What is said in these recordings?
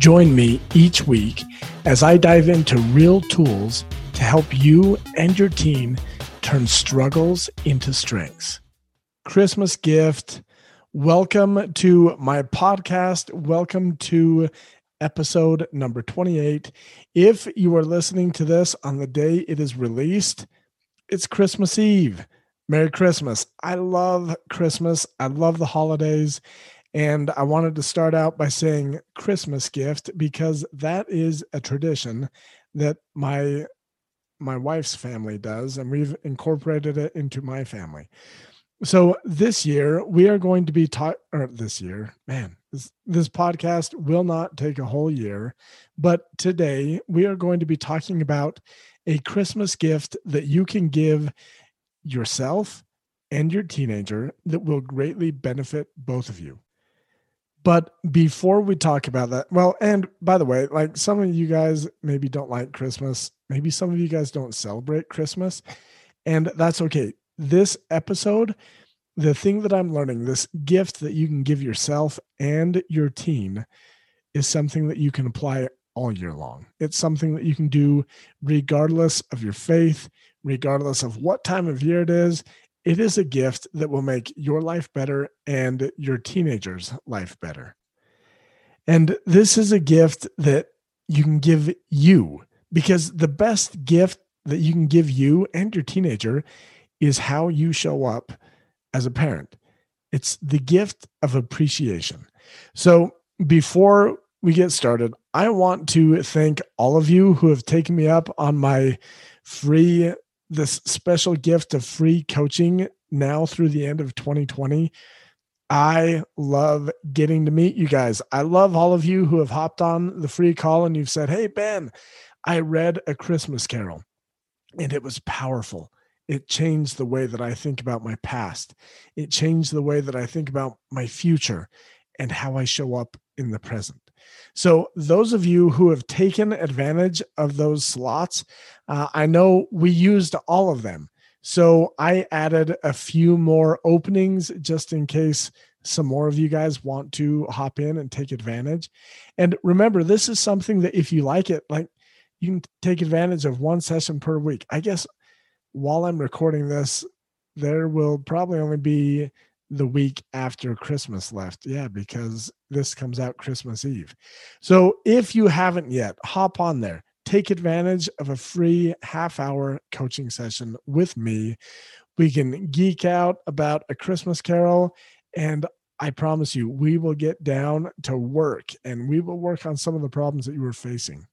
Join me each week as I dive into real tools to help you and your team turn struggles into strengths. Christmas gift. Welcome to my podcast. Welcome to episode number 28. If you are listening to this on the day it is released, it's Christmas Eve. Merry Christmas. I love Christmas. I love the holidays. And I wanted to start out by saying Christmas gift because that is a tradition that my my wife's family does and we've incorporated it into my family. So this year we are going to be taught or this year, man, this, this podcast will not take a whole year, but today we are going to be talking about a Christmas gift that you can give yourself and your teenager that will greatly benefit both of you. But before we talk about that, well, and by the way, like some of you guys maybe don't like Christmas. Maybe some of you guys don't celebrate Christmas, and that's okay. This episode, the thing that I'm learning, this gift that you can give yourself and your teen is something that you can apply all year long. It's something that you can do regardless of your faith, regardless of what time of year it is it is a gift that will make your life better and your teenager's life better. And this is a gift that you can give you because the best gift that you can give you and your teenager is how you show up as a parent. It's the gift of appreciation. So before we get started, I want to thank all of you who have taken me up on my free this special gift of free coaching now through the end of 2020. I love getting to meet you guys. I love all of you who have hopped on the free call and you've said, Hey, Ben, I read A Christmas Carol and it was powerful. It changed the way that I think about my past. It changed the way that I think about my future and how I show up in the present. So, those of you who have taken advantage of those slots, uh, I know we used all of them. So, I added a few more openings just in case some more of you guys want to hop in and take advantage. And remember, this is something that if you like it, like you can take advantage of one session per week. I guess while I'm recording this, there will probably only be the week after Christmas left. Yeah, because this comes out Christmas Eve. So if you haven't yet, hop on there. Take advantage of a free half hour coaching session with me. We can geek out about a Christmas carol. And I promise you, we will get down to work and we will work on some of the problems that you were facing.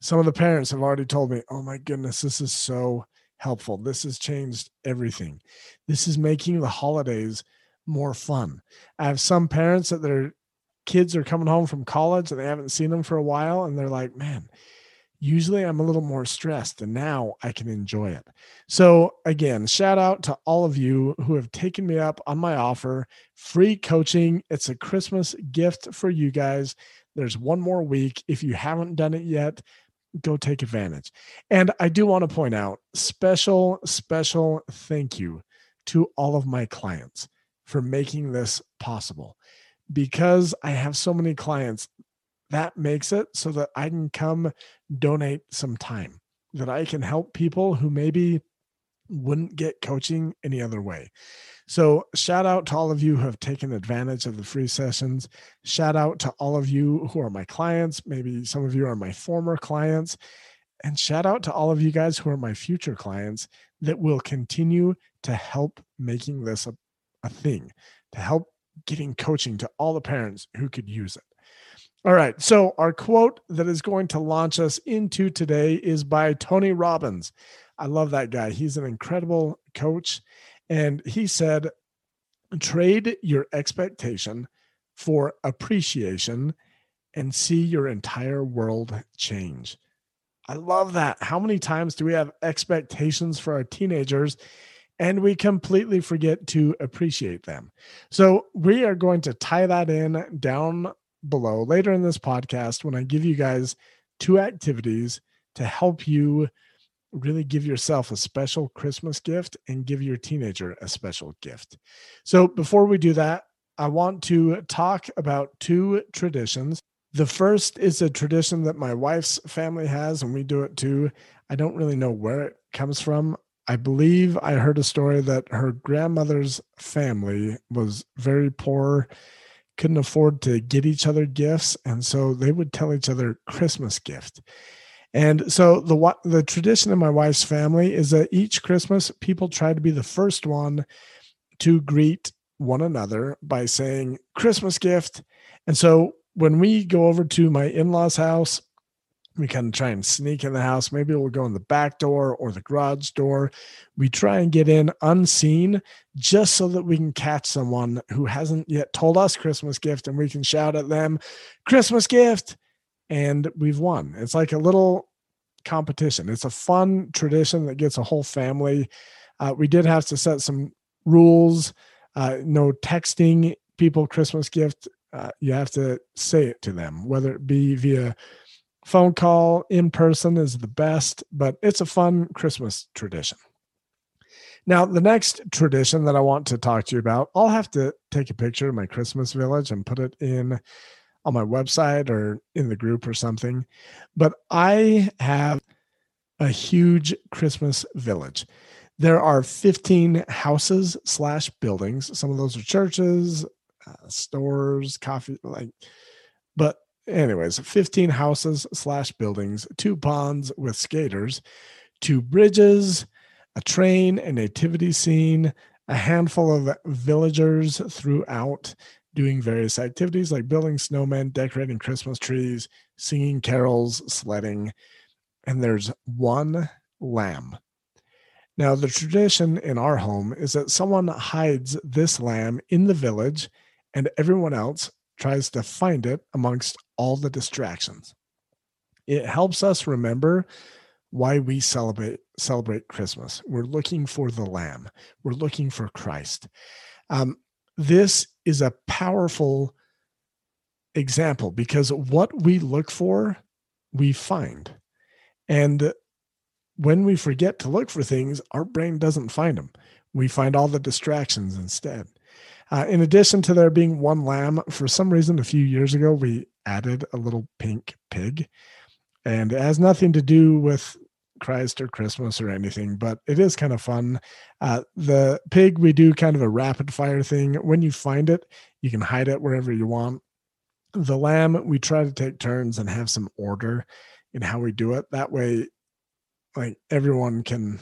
Some of the parents have already told me, oh my goodness, this is so helpful. This has changed everything. This is making the holidays more fun. I have some parents that their kids are coming home from college and they haven't seen them for a while and they're like, man, usually I'm a little more stressed and now I can enjoy it. So, again, shout out to all of you who have taken me up on my offer free coaching. It's a Christmas gift for you guys. There's one more week. If you haven't done it yet, go take advantage. And I do want to point out special, special thank you to all of my clients for making this possible. Because I have so many clients, that makes it so that I can come donate some time, that I can help people who maybe wouldn't get coaching any other way. So, shout out to all of you who have taken advantage of the free sessions. Shout out to all of you who are my clients. Maybe some of you are my former clients. And shout out to all of you guys who are my future clients that will continue to help making this a, a thing, to help getting coaching to all the parents who could use it. All right. So, our quote that is going to launch us into today is by Tony Robbins. I love that guy. He's an incredible coach. And he said, trade your expectation for appreciation and see your entire world change. I love that. How many times do we have expectations for our teenagers and we completely forget to appreciate them? So, we are going to tie that in down below later in this podcast when I give you guys two activities to help you really give yourself a special Christmas gift and give your teenager a special gift. So, before we do that, I want to talk about two traditions the first is a tradition that my wife's family has, and we do it too. I don't really know where it comes from. I believe I heard a story that her grandmother's family was very poor, couldn't afford to get each other gifts, and so they would tell each other Christmas gift. And so the the tradition in my wife's family is that each Christmas people try to be the first one to greet one another by saying Christmas gift. And so when we go over to my in-laws house we kind of try and sneak in the house. Maybe we'll go in the back door or the garage door. We try and get in unseen just so that we can catch someone who hasn't yet told us christmas gift and we can shout at them christmas gift and we've won. It's like a little competition. It's a fun tradition that gets a whole family. Uh, we did have to set some rules uh, no texting people christmas gift. Uh, you have to say it to them, whether it be via phone call, in person is the best, but it's a fun Christmas tradition. Now, the next tradition that I want to talk to you about, I'll have to take a picture of my Christmas village and put it in on my website or in the group or something. But I have a huge Christmas village. There are 15 houses slash buildings. Some of those are churches, uh, stores, coffee, like, but anyways, 15 houses slash buildings, two ponds with skaters, two bridges, a train, a nativity scene, a handful of villagers throughout doing various activities like building snowmen, decorating Christmas trees, singing carols, sledding. And there's one lamb. Now, the tradition in our home is that someone hides this lamb in the village and everyone else tries to find it amongst all the distractions. It helps us remember why we celebrate celebrate Christmas. We're looking for the Lamb. We're looking for Christ. Um, this is a powerful example because what we look for, we find, and when we forget to look for things, our brain doesn't find them. We find all the distractions instead. Uh, in addition to there being one lamb, for some reason, a few years ago, we added a little pink pig. And it has nothing to do with Christ or Christmas or anything, but it is kind of fun. Uh, the pig, we do kind of a rapid fire thing. When you find it, you can hide it wherever you want. The lamb, we try to take turns and have some order in how we do it. That way, like everyone can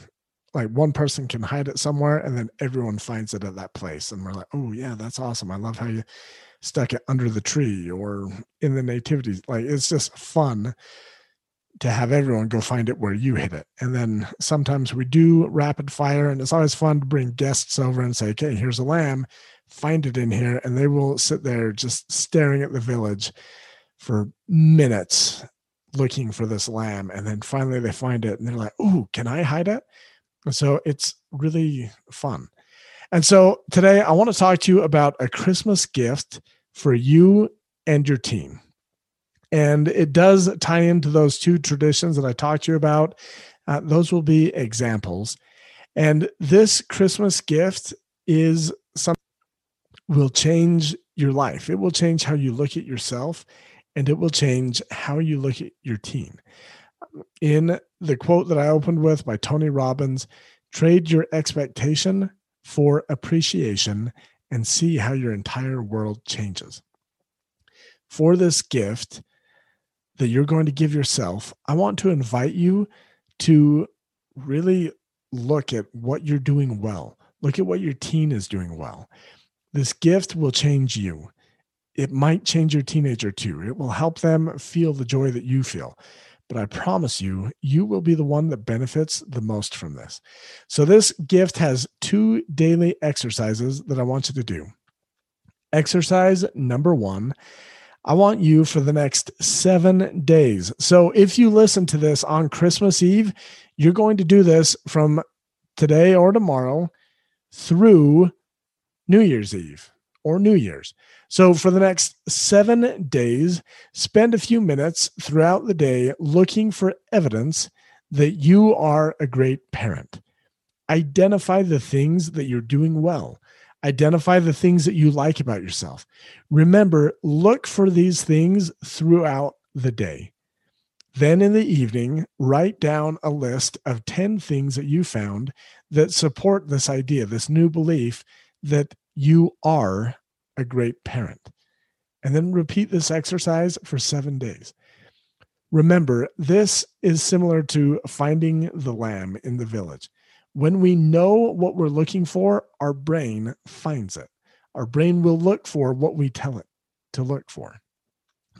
like one person can hide it somewhere and then everyone finds it at that place and we're like oh yeah that's awesome i love how you stuck it under the tree or in the nativity like it's just fun to have everyone go find it where you hit it. And then sometimes we do rapid fire and it's always fun to bring guests over and say okay here's a lamb. Find it in here. And they will sit there just staring at the village for minutes looking for this lamb. And then finally they find it and they're like oh can i hide it? So it's really fun. And so today I want to talk to you about a Christmas gift for you and your team. And it does tie into those two traditions that I talked to you about. Uh, those will be examples. And this Christmas gift is something will change your life. It will change how you look at yourself and it will change how you look at your team in the quote that I opened with by Tony Robbins trade your expectation for appreciation and see how your entire world changes. For this gift that you're going to give yourself, I want to invite you to really look at what you're doing well. Look at what your teen is doing well. This gift will change you. It might change your teenager too. It will help them feel the joy that you feel but I promise you, you will be the one that benefits the most from this. So, this gift has two daily exercises that I want you to do. Exercise number one I want you for the next seven days. So if you listen to this on Christmas Eve, you're going to do this from today or tomorrow through New Year's Eve or New Year's. So for the next seven days, spend a few minutes throughout the day looking for evidence that you are a great parent. Identify the things that you're doing well. Identify the things that you like about yourself. Remember, look for these things throughout the day. Then in the evening, write down a list of 10 things that you found that support this idea, this new belief that you are a great parent. And then repeat this exercise for seven days. Remember, this is similar to finding the lamb in the village. When we know what we're looking for, our brain finds it. Our brain will look for what we tell it to look for.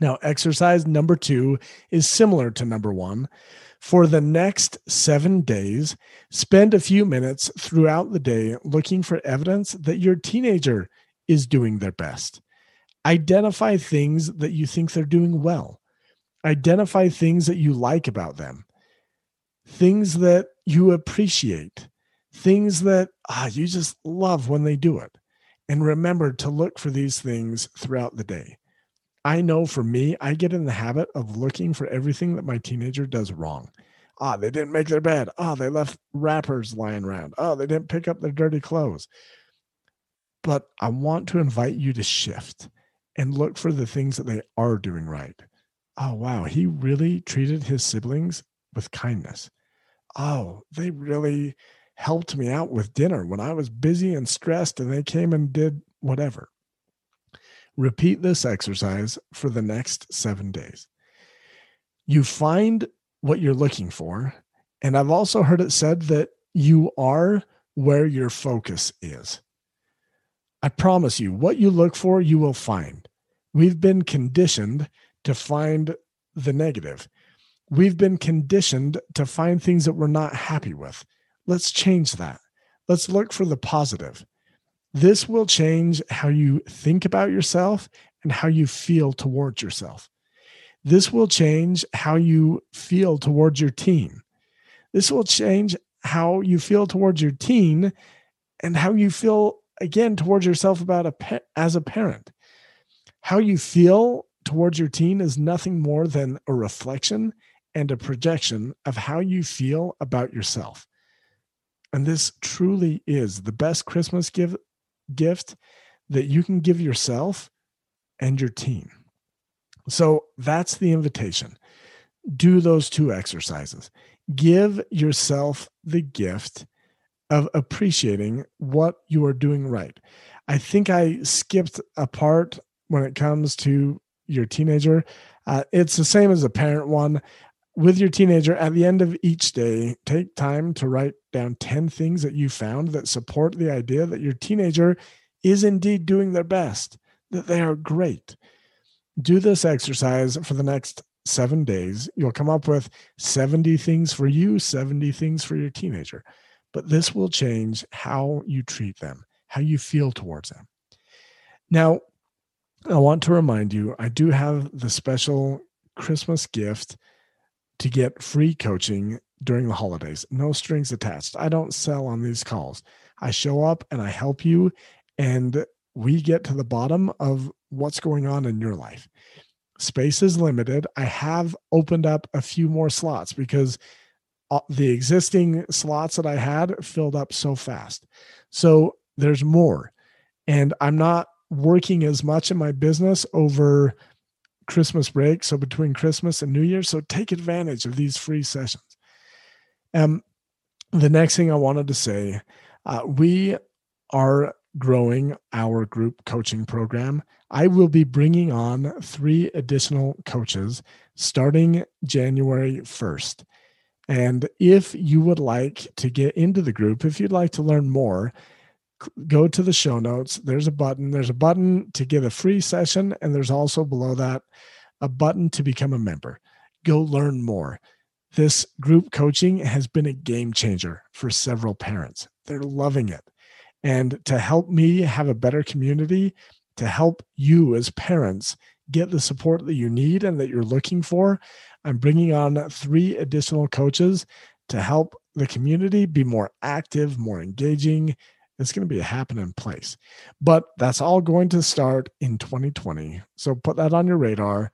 Now, exercise number two is similar to number one. For the next seven days, spend a few minutes throughout the day looking for evidence that your teenager is doing their best. Identify things that you think they're doing well. Identify things that you like about them, things that you appreciate, things that ah, you just love when they do it. And remember to look for these things throughout the day. I know for me, I get in the habit of looking for everything that my teenager does wrong. Ah, they didn't make their bed. Ah, they left wrappers lying around. Oh, they didn't pick up their dirty clothes. But I want to invite you to shift and look for the things that they are doing right. Oh, wow. He really treated his siblings with kindness. Oh, they really helped me out with dinner when I was busy and stressed and they came and did whatever. Repeat this exercise for the next seven days. You find what you're looking for. And I've also heard it said that you are where your focus is. I promise you, what you look for, you will find. We've been conditioned to find the negative. We've been conditioned to find things that we're not happy with. Let's change that. Let's look for the positive. This will change how you think about yourself and how you feel towards yourself. This will change how you feel towards your team. This will change how you feel towards your teen and how you feel again towards yourself about a as a parent. How you feel towards your teen is nothing more than a reflection and a projection of how you feel about yourself. And this truly is the best Christmas give, gift that you can give yourself and your team. So that's the invitation. Do those two exercises. Give yourself the gift of appreciating what you are doing right. I think I skipped a part when it comes to your teenager. Uh, it's the same as a parent one. With your teenager, at the end of each day, take time to write down 10 things that you found that support the idea that your teenager is indeed doing their best, that they are great. Do this exercise for the next seven days. You'll come up with 70 things for you, 70 things for your teenager. But this will change how you treat them, how you feel towards them. Now, I want to remind you I do have the special Christmas gift to get free coaching during the holidays. No strings attached. I don't sell on these calls. I show up and I help you, and we get to the bottom of what's going on in your life. Space is limited. I have opened up a few more slots because uh, the existing slots that I had filled up so fast. So there's more. And I'm not working as much in my business over Christmas break, so between Christmas and New Year. So take advantage of these free sessions. Um, the next thing I wanted to say, uh, we are growing our group coaching program. I will be bringing on three additional coaches starting January 1st. And if you would like to get into the group, if you'd like to learn more, go to the show notes. There's a button. There's a button to get a free session, and there's also below that a button to become a member. Go learn more. This group coaching has been a game changer for several parents. They're loving it. And to help me have a better community, to help you as parents get the support that you need and that you're looking for, I'm bringing on three additional coaches to help the community be more active, more engaging. It's going to be a happening place. But that's all going to start in 2020. So put that on your radar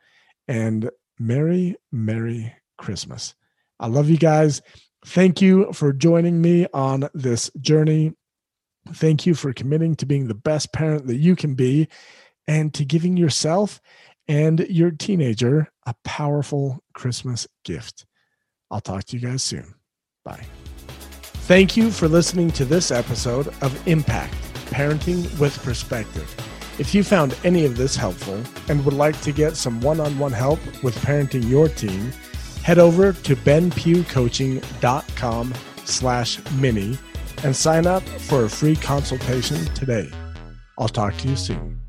and Merry, Merry Christmas. I love you guys. Thank you for joining me on this journey. Thank you for committing to being the best parent that you can be and to giving yourself and your teenager a powerful Christmas gift. I'll talk to you guys soon. Bye. Thank you for listening to this episode of Impact Parenting with Perspective. If you found any of this helpful and would like to get some one on one help with parenting your teen, head over to benpughcoaching.com slash mini and sign up for a free consultation today. I'll talk to you soon.